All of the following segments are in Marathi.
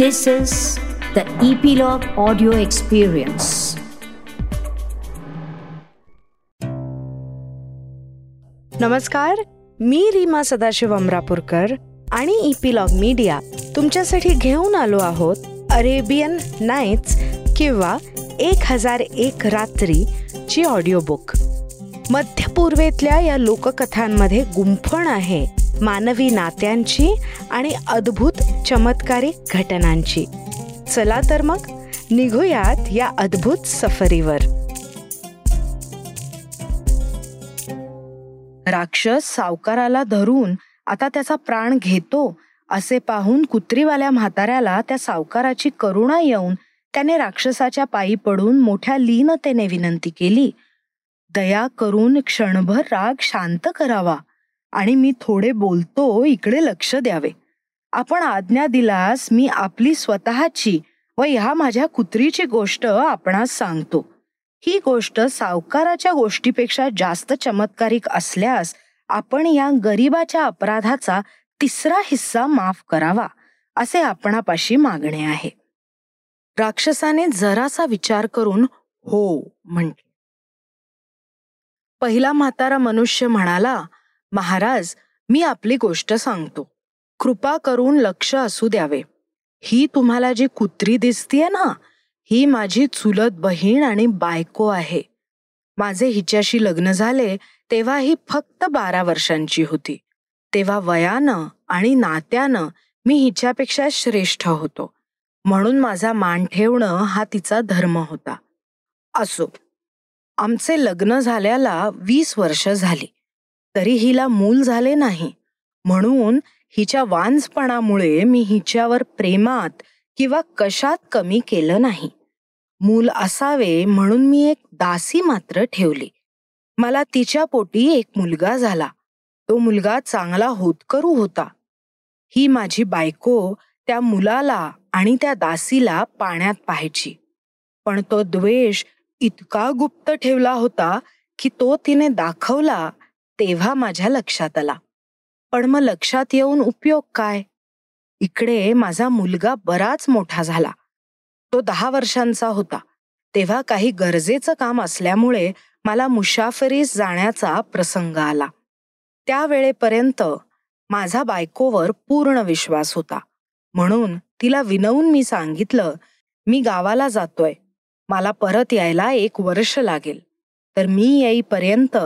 This is the Epilogue Audio Experience. नमस्कार मी रीमा सदाशिव अमरापूरकर आणि इपिलॉग मीडिया तुमच्यासाठी घेऊन आलो आहोत अरेबियन नाईट्स किंवा एक हजार एक रात्री ची ऑडिओ बुक मध्य पूर्वेतल्या या लोककथांमध्ये गुंफण आहे मानवी नात्यांची आणि अद्भुत चमत्कारी घटनांची. चला तर मग निघूयात या अद्भुत सफरीवर. राक्षस सावकाराला धरून आता त्याचा प्राण घेतो असे पाहून कुत्रीवाल्या म्हाताऱ्याला त्या सावकाराची करुणा येऊन त्याने राक्षसाच्या पायी पडून मोठ्या लीनतेने विनंती केली. दया करून क्षणभर राग शांत करावा. आणि मी थोडे बोलतो इकडे लक्ष द्यावे. आपण आज्ञा दिलास मी आपली स्वतःची व ह्या माझ्या कुत्रीची गोष्ट आपणास सांगतो. ही गोष्ट सावकाराच्या गोष्टीपेक्षा जास्त चमत्कारिक असल्यास आपण या गरीबाच्या अपराधाचा तिसरा हिस्सा माफ करावा असे आपणापाशी मागणे आहे. राक्षसाने जरासा विचार करून हो म्हटले. पहिला म्हातारा मनुष्य म्हणाला महाराज मी आपली गोष्ट सांगतो. कृपा करून लक्ष असू द्यावे. ही तुम्हाला जी कुत्री दिसतीये ना ही माझी चुलत बहीण आणि बायको आहे. माझे हिच्याशी लग्न झाले तेव्हा ही फक्त बारा वर्षांची होती. तेव्हा वयानं आणि नात्यानं मी हिच्यापेक्षा श्रेष्ठ होतो. म्हणून माझा मान ठेवणं हा तिचा धर्म होता. असो आमचे लग्न झाल्याला वीस वर्ष झाली. तरी हिला मूल झाले नाही. म्हणून हिच्या वांजपणामुळे मी हिच्यावर प्रेमात किंवा कशात कमी केलं नाही. मूल असावे म्हणून मी एक दासी मात्र ठेवली. मला तिच्या पोटी एक मुलगा झाला. तो मुलगा चांगला होतकरू होता. ही माझी बायको त्या मुलाला आणि त्या दासीला पाण्यात पाहायची. पण तो द्वेष इतका गुप्त ठेवला होता की तो तिने दाखवला तेव्हा माझ्या लक्षात आला. पण मग लक्षात येऊन उपयोग काय? इकडे माझा मुलगा बराच मोठा झाला. तो दहा वर्षांचा होता. तेव्हा काही गरजेचं काम असल्यामुळे मला मुशाफरीस जाण्याचा प्रसंग आला. त्यावेळेपर्यंत माझा बायकोवर पूर्ण विश्वास होता. म्हणून तिला विनवून मी सांगितलं मी गावाला जातोय. मला परत यायला एक वर्ष लागेल. तर मी येईपर्यंत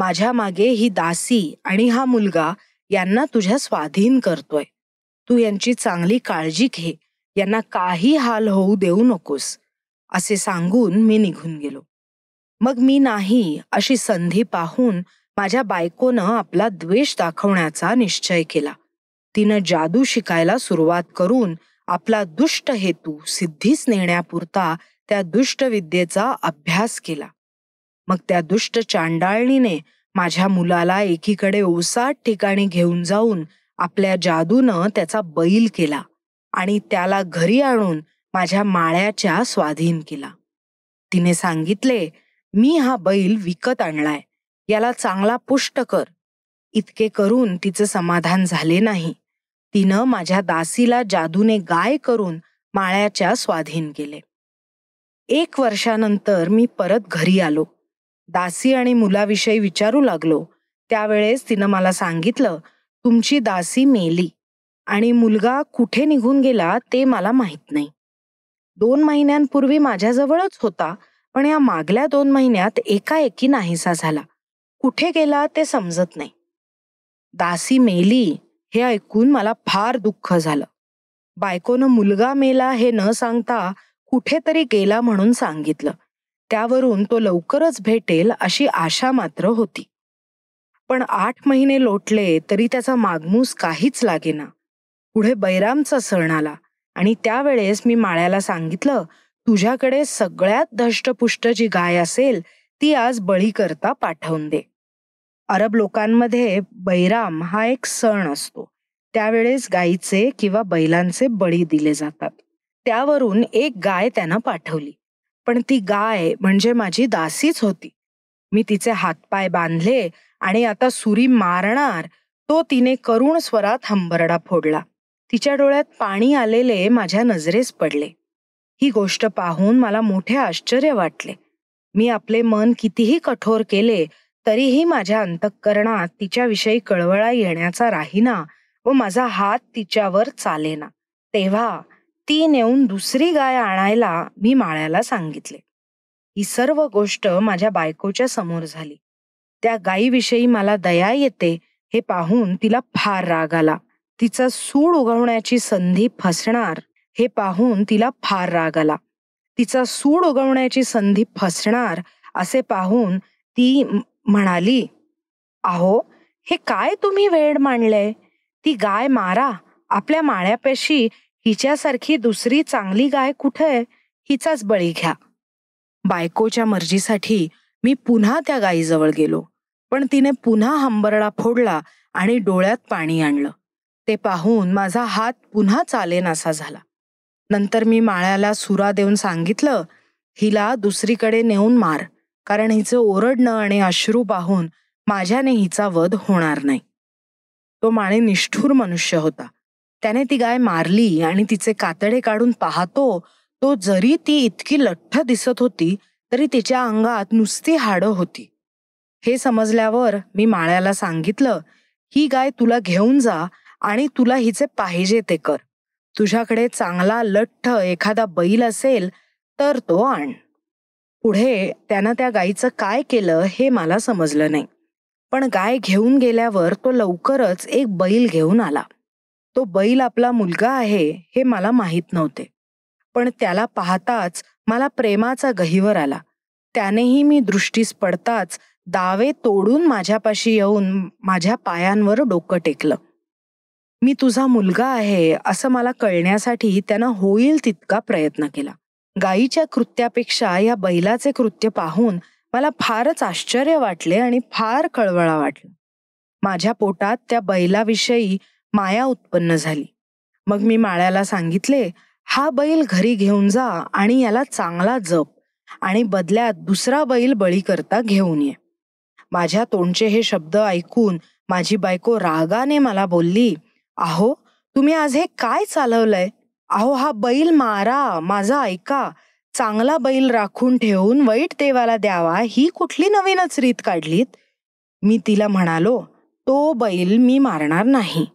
माझ्या मागे ही दासी आणि हा मुलगा यांना तुझ्या स्वाधीन करतोय. तू यांची चांगली काळजी घे. यांना काही हाल होऊ देऊ नकोस. असे सांगून मी निघून गेलो. मग मी नाही अशी संधी पाहून माझ्या बायकोनं आपला द्वेष दाखवण्याचा निश्चय केला. तिनं जादू शिकायला सुरुवात करून आपला दुष्ट हेतू सिद्धीस नेण्यापुरता त्या दुष्टविद्येचा अभ्यास केला. मग त्या दुष्ट चांडाळणीने माझ्या मुलाला एकीकडे ओसाट ठिकाणी घेऊन जाऊन आपल्या जादूनं त्याचा बैल केला आणि त्याला घरी आणून माझ्या माळ्याच्या स्वाधीन केला. तिने सांगितले मी हा बैल विकत आणलाय. याला चांगला पुष्ट कर. इतके करून तिचं समाधान झाले नाही. तिनं माझ्या दासीला जादूने गाय करून माळ्याच्या स्वाधीन केले. एक वर्षानंतर मी परत घरी आलो. दासी आणि मुलाविषयी विचारू लागलो. त्यावेळेस तिनं मला सांगितलं तुमची दासी मेली आणि मुलगा कुठे निघून गेला ते मला माहीत नाही. दोन महिन्यांपूर्वी माझ्याजवळच होता पण या मागल्या दोन महिन्यात एकाएकी नाहीसा झाला. कुठे गेला ते समजत नाही. दासी मेली हे ऐकून मला फार दुःख झालं. बायकोनं मुलगा मेला हे न सांगता कुठेतरी गेला म्हणून सांगितलं. त्यावरून तो लवकरच भेटेल अशी आशा मात्र होती. पण आठ महिने लोटले तरी त्याचा मागमूस काहीच लागेना. पुढे बैरामचा सण आला आणि त्यावेळेस मी माळ्याला सांगितलं तुझ्याकडे सगळ्यात धष्टपुष्ट जी गाय असेल ती आज बळी करता पाठवून दे. अरब लोकांमध्ये बैराम हा एक सण असतो. त्यावेळेस गायीचे किंवा बैलांचे बळी दिले जातात. त्यावरून एक गाय त्यानं पाठवली. पण ती गाय म्हणजे माझी दासीच होती. मी तिचे हातपाय बांधले आणि आता सुरी मारणार तो तिने करुण स्वरात हंबरडा फोडला. तिच्या डोळ्यात पाणी आलेले माझ्या नजरेस पडले. ही गोष्ट पाहून मला मोठे आश्चर्य वाटले. मी आपले मन कितीही कठोर केले तरीही माझ्या अंतःकरणात तिच्याविषयी कळवळा येण्याचा राहीना व माझा हात तिच्यावर चालेना. तेव्हा ती नेऊन दुसरी गाय आणायला मी माळ्याला सांगितले. ही सर्व गोष्ट माझ्या बायकोच्या समोर झाली. त्या गायीविषयी मला दया येते हे पाहून तिला फार राग आला. तिचा सूड उगवण्याची संधी फसणार हे पाहून तिला फार राग आला. तिचा सूड उगवण्याची संधी फसणार असे पाहून ती म्हणाली अहो हे काय तुम्ही वेळ मांडलंय ती गाय मारा. आपल्या माळ्यापेशी हिच्यासारखी दुसरी चांगली गाय कुठे हिचाच बळी घ्या. बायकोच्या मर्जीसाठी मी पुन्हा त्या गायीजवळ गेलो पण तिने पुन्हा हंबरडा फोडला आणि डोळ्यात पाणी आणलं. ते पाहून माझा हात पुन्हा चालेनासा झाला. नंतर मी माळ्याला सुरा देऊन सांगितलं हिला दुसरीकडे नेऊन मार कारण हिचं ओरडणं आणि अश्रू पाहून माझ्याने हिचा वध होणार नाही. तो माळे निष्ठूर मनुष्य होता. त्याने ती गाय मारली आणि तिचे कातडे काढून पाहतो तो जरी ती इतकी लठ्ठ दिसत होती तरी तिच्या अंगात नुसती हाडं होती. हे समजल्यावर मी माळ्याला सांगितलं ही गाय तुला घेऊन जा आणि तुला हिचे पाहिजे ते कर. तुझ्याकडे चांगला लठ्ठ एखादा बैल असेल तर तो आण. पुढे त्यानं त्या गायीचं काय केलं हे मला समजलं नाही. पण गाय घेऊन गेल्यावर तो लवकरच एक बैल घेऊन आला. तो बैल आपला मुलगा आहे हे मला माहीत नव्हते. पण त्याला पाहताच मला प्रेमाचा गहिवर आला. त्यानेही मी दृष्टीस पडताच दावे तोडून माझ्यापाशी येऊन माझ्या पायांवर डोकं टेकलं. मी तुझा मुलगा आहे असं मला कळण्यासाठी त्यानं होईल तितका प्रयत्न केला. गायीच्या कृत्यापेक्षा या बैलाचे कृत्य पाहून मला फारच आश्चर्य वाटले आणि फार कळवळा वाटला. माझ्या पोटात त्या बैलाविषयी माया उत्पन्न झाली. मग मी माळ्याला सांगितले हा बैल घरी घेऊन जा आणि याला चांगला जप आणि बदल्यात दुसरा बैल बळी करता घेऊन ये. माझ्या तोंडचे हे शब्द ऐकून माझी बायको रागाने मला बोलली आहो तुम्ही आज हे काय चालवलंय? अहो हा बैल मारा माझा ऐका. चांगला बैल राखून ठेवून वाईट देवाला द्यावा ही कुठली नवीनच रीत काढलीत? मी तिला म्हणालो तो बैल मी मारणार नाही.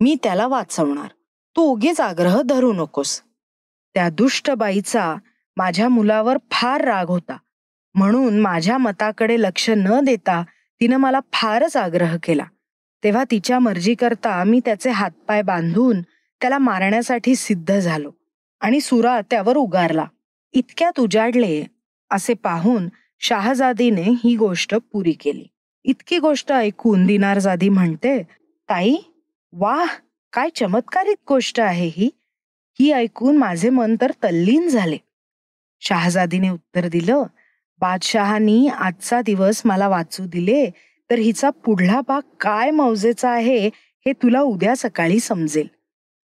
मी त्याला वाचवणार. तू उगीच आग्रह धरू नकोस. त्या दुष्ट बाईचा माझ्या मुलावर फार राग होता. म्हणून माझ्या मताकडे लक्ष न देता तिनं मला फारच आग्रह केला. तेव्हा तिच्या मर्जी करता मी त्याचे हातपाय बांधून त्याला मारण्यासाठी सिद्ध झालो आणि सुरा त्यावर उगारला. इतक्यात उजाडले असे पाहून शहाजादीने ही गोष्ट पुरी केली. इतकी गोष्ट ऐकून दिनारजादी म्हणते ताई वाह काय चमत्कारिक गोष्ट आहे ही. ही ऐकून माझे मन तर तल्लीन झाले. शहाजादीने उत्तर दिलं बादशहानी आजचा दिवस मला वाचू दिले तर हिचा पुढला भाग काय मौजेचा आहे हे तुला उद्या सकाळी समजेल.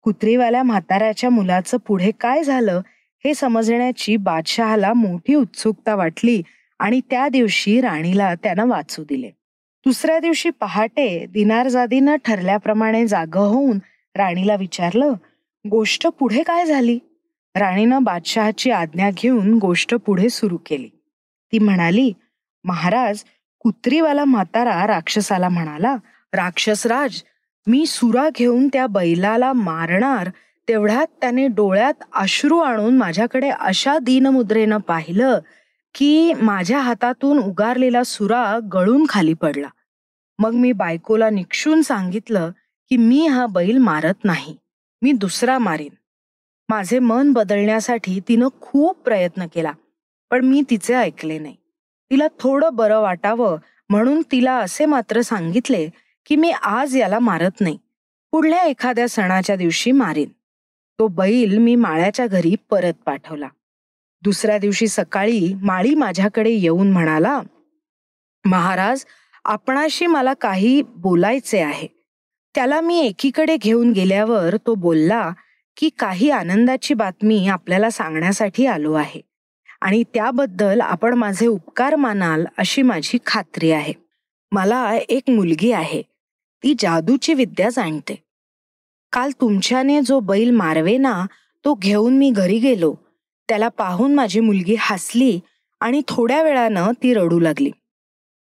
कुत्रीवाल्या म्हाताऱ्याच्या मुलाचं पुढे काय झालं हे समजण्याची बादशहाला मोठी उत्सुकता वाटली आणि त्या दिवशी राणीला त्यानं वाचू दिले. दुसऱ्या दिवशी पहाटे दिनारजादीनं ठरल्याप्रमाणे जाग होऊन राणीला विचारलं गोष्ट पुढे काय झाली? राणीनं बादशहाची आज्ञा घेऊन गोष्ट पुढे सुरू केली. ती म्हणाली महाराज कुत्रीवाला म्हातारा राक्षसाला म्हणाला राक्षसराज मी सुरा घेऊन त्या बैलाला मारणार तेवढ्यात त्याने डोळ्यात अश्रू आणून माझ्याकडे अशा दीनमुद्रेनं पाहिलं की माझ्या हातातून उगारलेला सुरा गळून खाली पडला. मग मी बायकोला निक्षून सांगितलं की मी हा बैल मारत नाही मी दुसरा मारीन. माझे मन बदलण्यासाठी तिनं खूप प्रयत्न केला पण मी तिचे ऐकले नाही. तिला थोडं बरं वाटावं म्हणून तिला असे मात्र सांगितले की मी आज याला मारत नाही पुढल्या एखाद्या सणाच्या दिवशी मारीन. तो बैल मी माळ्याच्या घरी परत पाठवला. दुसऱ्या दिवशी सकाळी माळी माझ्याकडे येऊन म्हणाला महाराज आपणाशी मला काही बोलायचे आहे. त्याला मी एकीकडे घेऊन गेल्यावर तो बोलला की काही आनंदाची बातमी आपल्याला सांगण्यासाठी आलो आहे आणि त्याबद्दल आपण माझे उपकार मानाल अशी माझी खात्री आहे. मला एक मुलगी आहे. ती जादूची विद्या जाणते. काल तुमच्याने जो बैल मारवे ना तो घेऊन मी घरी गेलो. त्याला पाहून माझी मुलगी हसली आणि थोड्या वेळानं ती रडू लागली.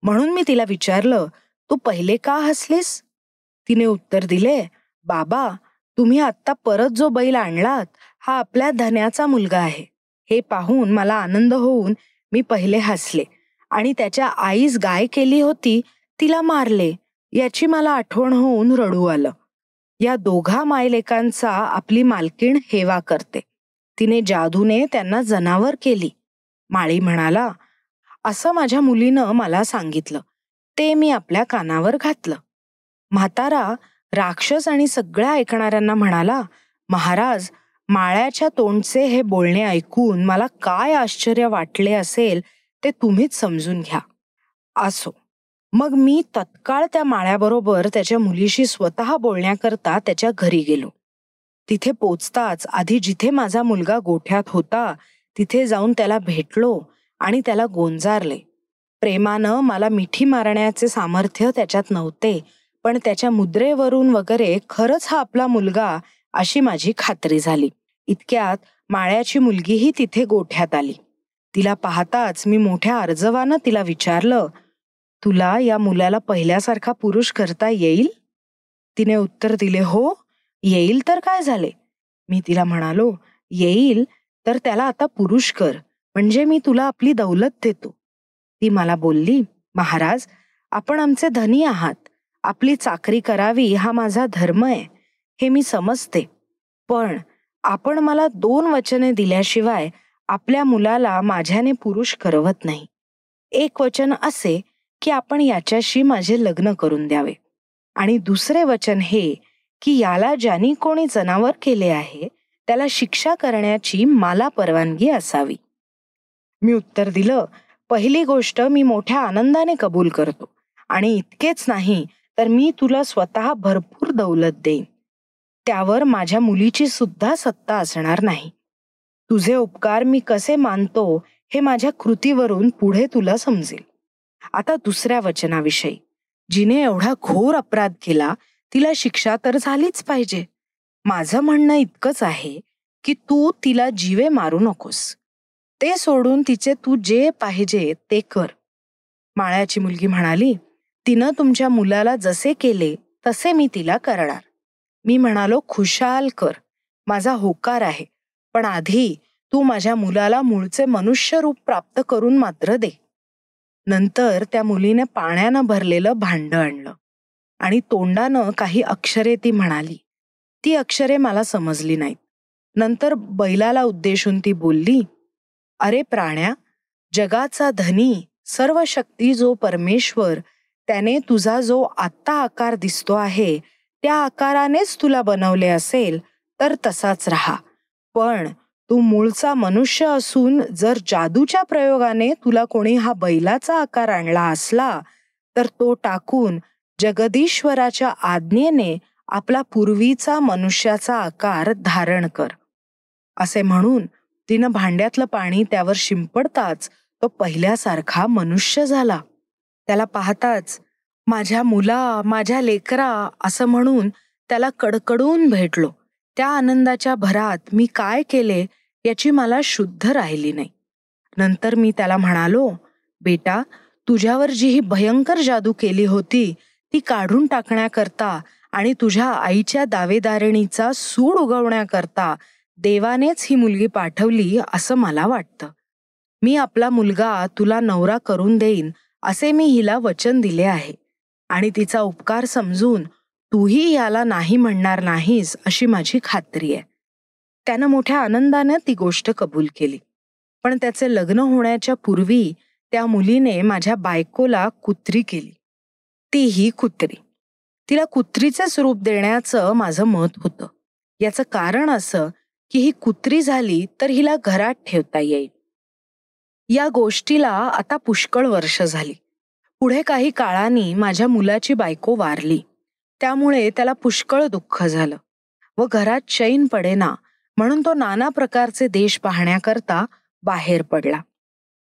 म्हणून मी तिला विचारलं तू पहिले का हसलीस? तिने उत्तर दिले बाबा तुम्ही आत्ता परत जो बैल आणलात हा आपल्या धन्याचा मुलगा आहे. हे पाहून मला आनंद होऊन मी पहिले हसले आणि त्याच्या आईस गाय केली होती तिला मारले. याची मला आठवण होऊन रडू आलं. या दोघा मायलेकांचा आपली मालकीण हेवा करते. तिने जादूने त्यांना जनावर केली. माळी म्हणाला असं माझ्या मुलीनं मला सांगितलं. ते मी आपल्या कानावर घातलं. म्हातारा राक्षस आणि सगळ्या ऐकणाऱ्यांना म्हणाला महाराज माळ्याच्या तोंडचे हे बोलणे ऐकून मला काय आश्चर्य वाटले असेल ते तुम्हीच समजून घ्या. असो. मग मी तत्काळ त्या माळ्याबरोबर त्याच्या मुलीशी स्वतः बोलण्याकरता त्याच्या घरी गेलो. तिथे पोचताच आधी जिथे माझा मुलगा गोठ्यात होता तिथे जाऊन त्याला भेटलो आणि त्याला गोंजारले. प्रेमानं मला मिठी मारण्याचे सामर्थ्य त्याच्यात नव्हते पण त्याच्या मुद्रेवरून वगैरे खरंच हा आपला मुलगा अशी माझी खात्री झाली. इतक्यात माळ्याची मुलगीही तिथे गोठ्यात आली. तिला पाहताच मी मोठ्या अर्जवानं तिला विचारलं तुला या मुलाला पहिल्यासारखा पुरुष करता येईल? तिने उत्तर दिले हो येईल तर काय झाले? मी तिला म्हणालो येईल तर त्याला आता पुरुष कर म्हणजे मी तुला आपली दौलत देतो. ती मला बोलली महाराज आपण आमचे धनी आहात. आपली चाकरी करावी हा माझा धर्म आहे हे मी समजते. पण आपण मला दोन वचने दिल्याशिवाय आपल्या मुलाला माझ्याने पुरुष करवत नाही. एक वचन असे की आपण याच्याशी माझे लग्न करून द्यावे. आणि दुसरे वचन हे की याला ज्यांनी कोणी जनावर केले आहे त्याला शिक्षा करण्याची मला परवानगी असावी. मी उत्तर दिलं पहिली गोष्ट मी मोठ्या आनंदाने कबूल करतो आणि इतकेच नाही तर मी तुला स्वतः भरपूर दौलत देईन. त्यावर माझ्या मुलीची सुद्धा सत्ता असणार नाही. तुझे उपकार मी कसे मानतो हे माझ्या कृतीवरून पुढे तुला समजेल. आता दुसऱ्या वचनाविषयी. जिने एवढा घोर अपराध केला तिला शिक्षा तर झालीच पाहिजे. माझं म्हणणं इतकंच आहे की तू तिला जीवे मारू नकोस. ते सोडून तिचे तू जे पाहिजे ते कर. माळ्याची मुलगी म्हणाली तिनं तुमच्या मुलाला जसे केले तसे मी तिला करणार. मी म्हणालो खुशाल कर. माझा होकार आहे. पण आधी तू माझ्या मुलाला मूळचे मनुष्य रूप प्राप्त करून मात्र दे. नंतर त्या मुलीने पाण्यानं भरलेलं भांडं आणलं. आणि तोंडानं काही अक्षरे ती म्हणाली. ती अक्षरे मला समजली नाहीत. नंतर बैलाला उद्देशून ती बोलली अरे प्राण्या जगाचा धनी सर्व शक्ती जो परमेश्वर त्याने तुझा जो आत्ता आकार दिसतो आहे त्या आकारानेच तुला बनवले असेल तर तसाच राहा. पण तू मूळचा मनुष्य असून जर जादूच्या प्रयोगाने तुला कोणी हा बैलाचा आकार आणला असला तर तो टाकून जगदीश्वराच्या आज्ञेने आपला पूर्वीचा मनुष्याचा आकार धारण कर. असे म्हणून तिनं भांड्यातलं पाणी त्यावर शिंपडताच तो पहिल्यासारखा मनुष्य झाला. त्याला पाहताच माझ्या मुला माझ्या लेकरा असं म्हणून त्याला कडकडून भेटलो. त्या आनंदाच्या भरात मी काय केले याची मला शुद्ध राहिली नाही. नंतर मी त्याला म्हणालो बेटा तुझ्यावर जी ही भयंकर जादू केली होती ती काढून टाकण्याकरता आणि तुझ्या आईच्या दावेदारणीचा सूड उगवण्याकरता देवानेच ही मुलगी पाठवली असं मला वाटतं. मी आपला मुलगा तुला नवरा करून देईन असे मी हिला वचन दिले आहे. आणि तिचा उपकार समजून तूही याला नाही म्हणणार नाहीस अशी माझी खात्री आहे. त्यानं मोठ्या आनंदानं ती गोष्ट कबूल केली. पण त्याचे लग्न होण्याच्या पूर्वी त्या मुलीने माझ्या बायकोला कुत्री केली. तीही कुत्री. तिला कुत्रीचे स्वरूप देण्याचं माझं मत होतं. याचं कारण असं की ही कुत्री झाली तर हिला घरात ठेवता येईल. या गोष्टीला आता पुष्कळ वर्ष झाली. पुढे काही काळाने माझ्या मुलाची बायको वारली. त्यामुळे त्याला पुष्कळ दुःख झालं व घरात चैन पडेना म्हणून तो नाना प्रकारचे देश पाहण्याकरता बाहेर पडला.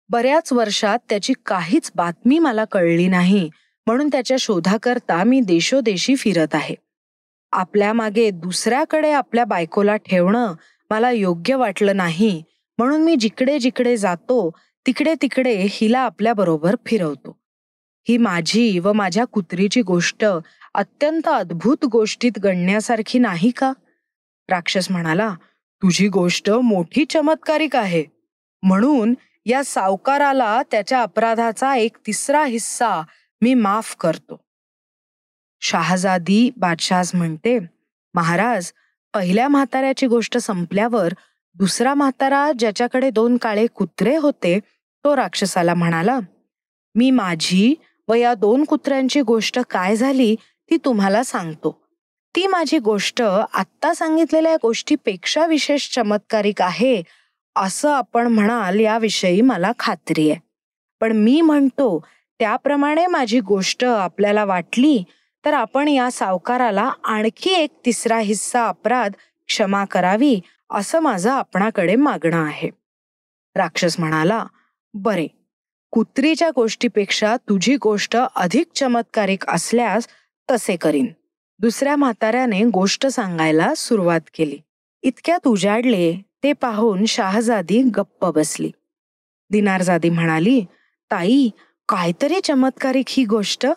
बऱ्याच वर्षात त्याची काहीच बातमी मला कळली नाही म्हणून त्याच्या शोधाकरता मी देशोदेशी फिरत आहे. आपल्या मागे दुसऱ्याकडे आपल्या बायकोला ठेवणं मला योग्य वाटलं नाही म्हणून मी जिकडे जिकडे जातो तिकडे तिकडे हिला आपल्या बरोबर फिरवतो. ही माझी व माझ्या कुत्रीची गोष्ट अत्यंत अद्भुत गोष्टीत गणण्यासारखी नाही का? राक्षस म्हणाला तुझी गोष्ट मोठी चमत्कारिक आहे. म्हणून या सावकाराला त्याच्या अपराधाचा एक तिसरा हिस्सा मी माफ करतो. शहाजादी बादशाह म्हणते महाराज पहिल्या म्हाताऱ्याची गोष्ट संपल्यावर दुसरा म्हातारा ज्याच्याकडे दोन काळे कुत्रे होते तो राक्षसाला म्हणाला मी माझी व या दोन कुत्र्यांची गोष्ट काय झाली ती तुम्हाला सांगतो. ती माझी गोष्ट आत्ता सांगितलेल्या गोष्टीपेक्षा विशेष चमत्कारिक आहे असं आपण म्हणाल याविषयी मला खात्री आहे. पण मी म्हणतो त्याप्रमाणे माझी गोष्ट आपल्याला वाटली तर आपण या सावकाराला आणखी एक तिसरा हिस्सा अपराध क्षमा करावी असं माझं आपणाकडे मागणं आहे. राक्षस म्हणाला बरे कुत्रीच्या गोष्टीपेक्षा तुझी गोष्ट अधिक चमत्कारिक असल्यास तसे करीन. दुसऱ्या म्हाताऱ्याने गोष्ट सांगायला सुरुवात केली. इतक्यात उजाडले ते पाहून शाहजादी गप्प बसली. दिनारजादी म्हणाली ताई काहीतरी चमत्कारिक ही गोष्ट.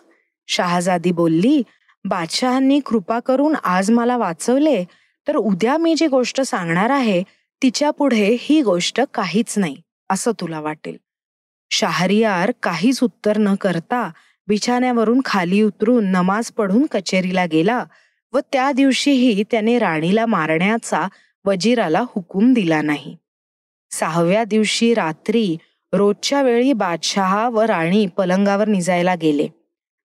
शहाजादी बोलली बादशहांनी कृपा करून आज मला वाचवले तर उद्या मी जी गोष्ट सांगणार आहे तिच्या पुढे ही गोष्ट काहीच नाही असं तुला वाटेल. शहरियार काहीच उत्तर न करता बिछाण्यावरून खाली उतरून नमाज पढून कचेरीला गेला व त्या दिवशीही त्याने राणीला मारण्याचा वजीराला हुकूम दिला नाही. सहाव्या दिवशी रात्री रोजच्या वेळी बादशहा व राणी पलंगावर निजायला गेले.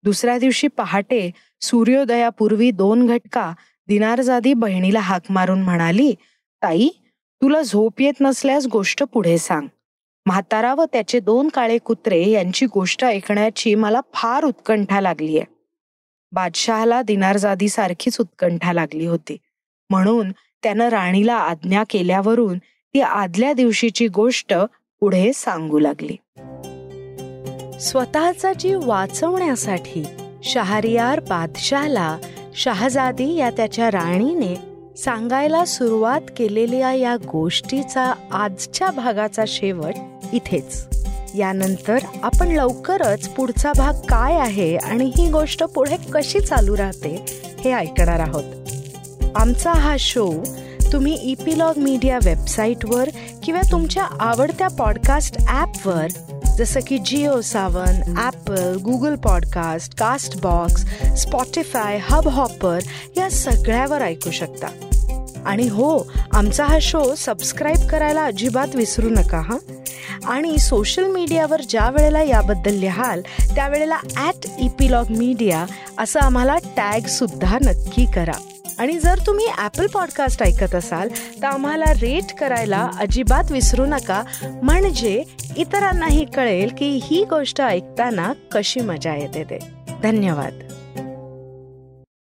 दुसऱ्या दिवशी पहाटे सूर्योदयापूर्वी दोन घटका दिनारजादी बहिणीला हाक मारून म्हणाली ताई तुला झोप येत नसल्यास गोष्ट पुढे सांग. म्हातारा व त्याचे दोन काळे कुत्रे यांची गोष्ट ऐकण्याची मला फार उत्कंठा लागली आहे बादशहाला दिनारजादी सारखीच उत्कंठा लागली होती. म्हणून त्यानं राणीला आज्ञा केल्यावरून ती आदल्या दिवशीची गोष्ट पुढे सांगू लागली. स्वतःचा जीव वाचवण्यासाठी शहरियार बादशाहला शहजादी या त्याच्या राणीने सांगायला सुरुवात केलेल्या या गोष्टीचा आजच्या भागाचा शेवट इथेच. यानंतर आपण लवकरच पुढचा भाग काय आहे आणि ही गोष्ट पुढे कशी चालू राहते हे ऐकणार आहोत. आमचा हा शो तुम्ही इपिलॉग मीडिया वेबसाईटवर किंवा तुमच्या आवडत्या पॉडकास्ट ॲपवर जसं की Jio Saavn Apple Google podcast Castbox Spotify Hubhopper या सगळ्यावर ऐकू शकता. आणि हो आमचा हा शो सबस्क्राईब करायला अजिबात विसरू नका हां? आणि सोशल मीडियावर ज्या वेळेला याबद्दल लिहाल त्यावेळेला ॲट इपिलॉग मीडिया असं आम्हाला टॅगसुद्धा नक्की करा. आणि जर तुम्ही ॲपल पॉडकास्ट ऐकत असाल तर आम्हाला रेट करायला अजिबात विसरू नका. म्हणजे इतरांनाही कळेल की ही गोष्ट ऐकताना कशी मजा येते ते. धन्यवाद.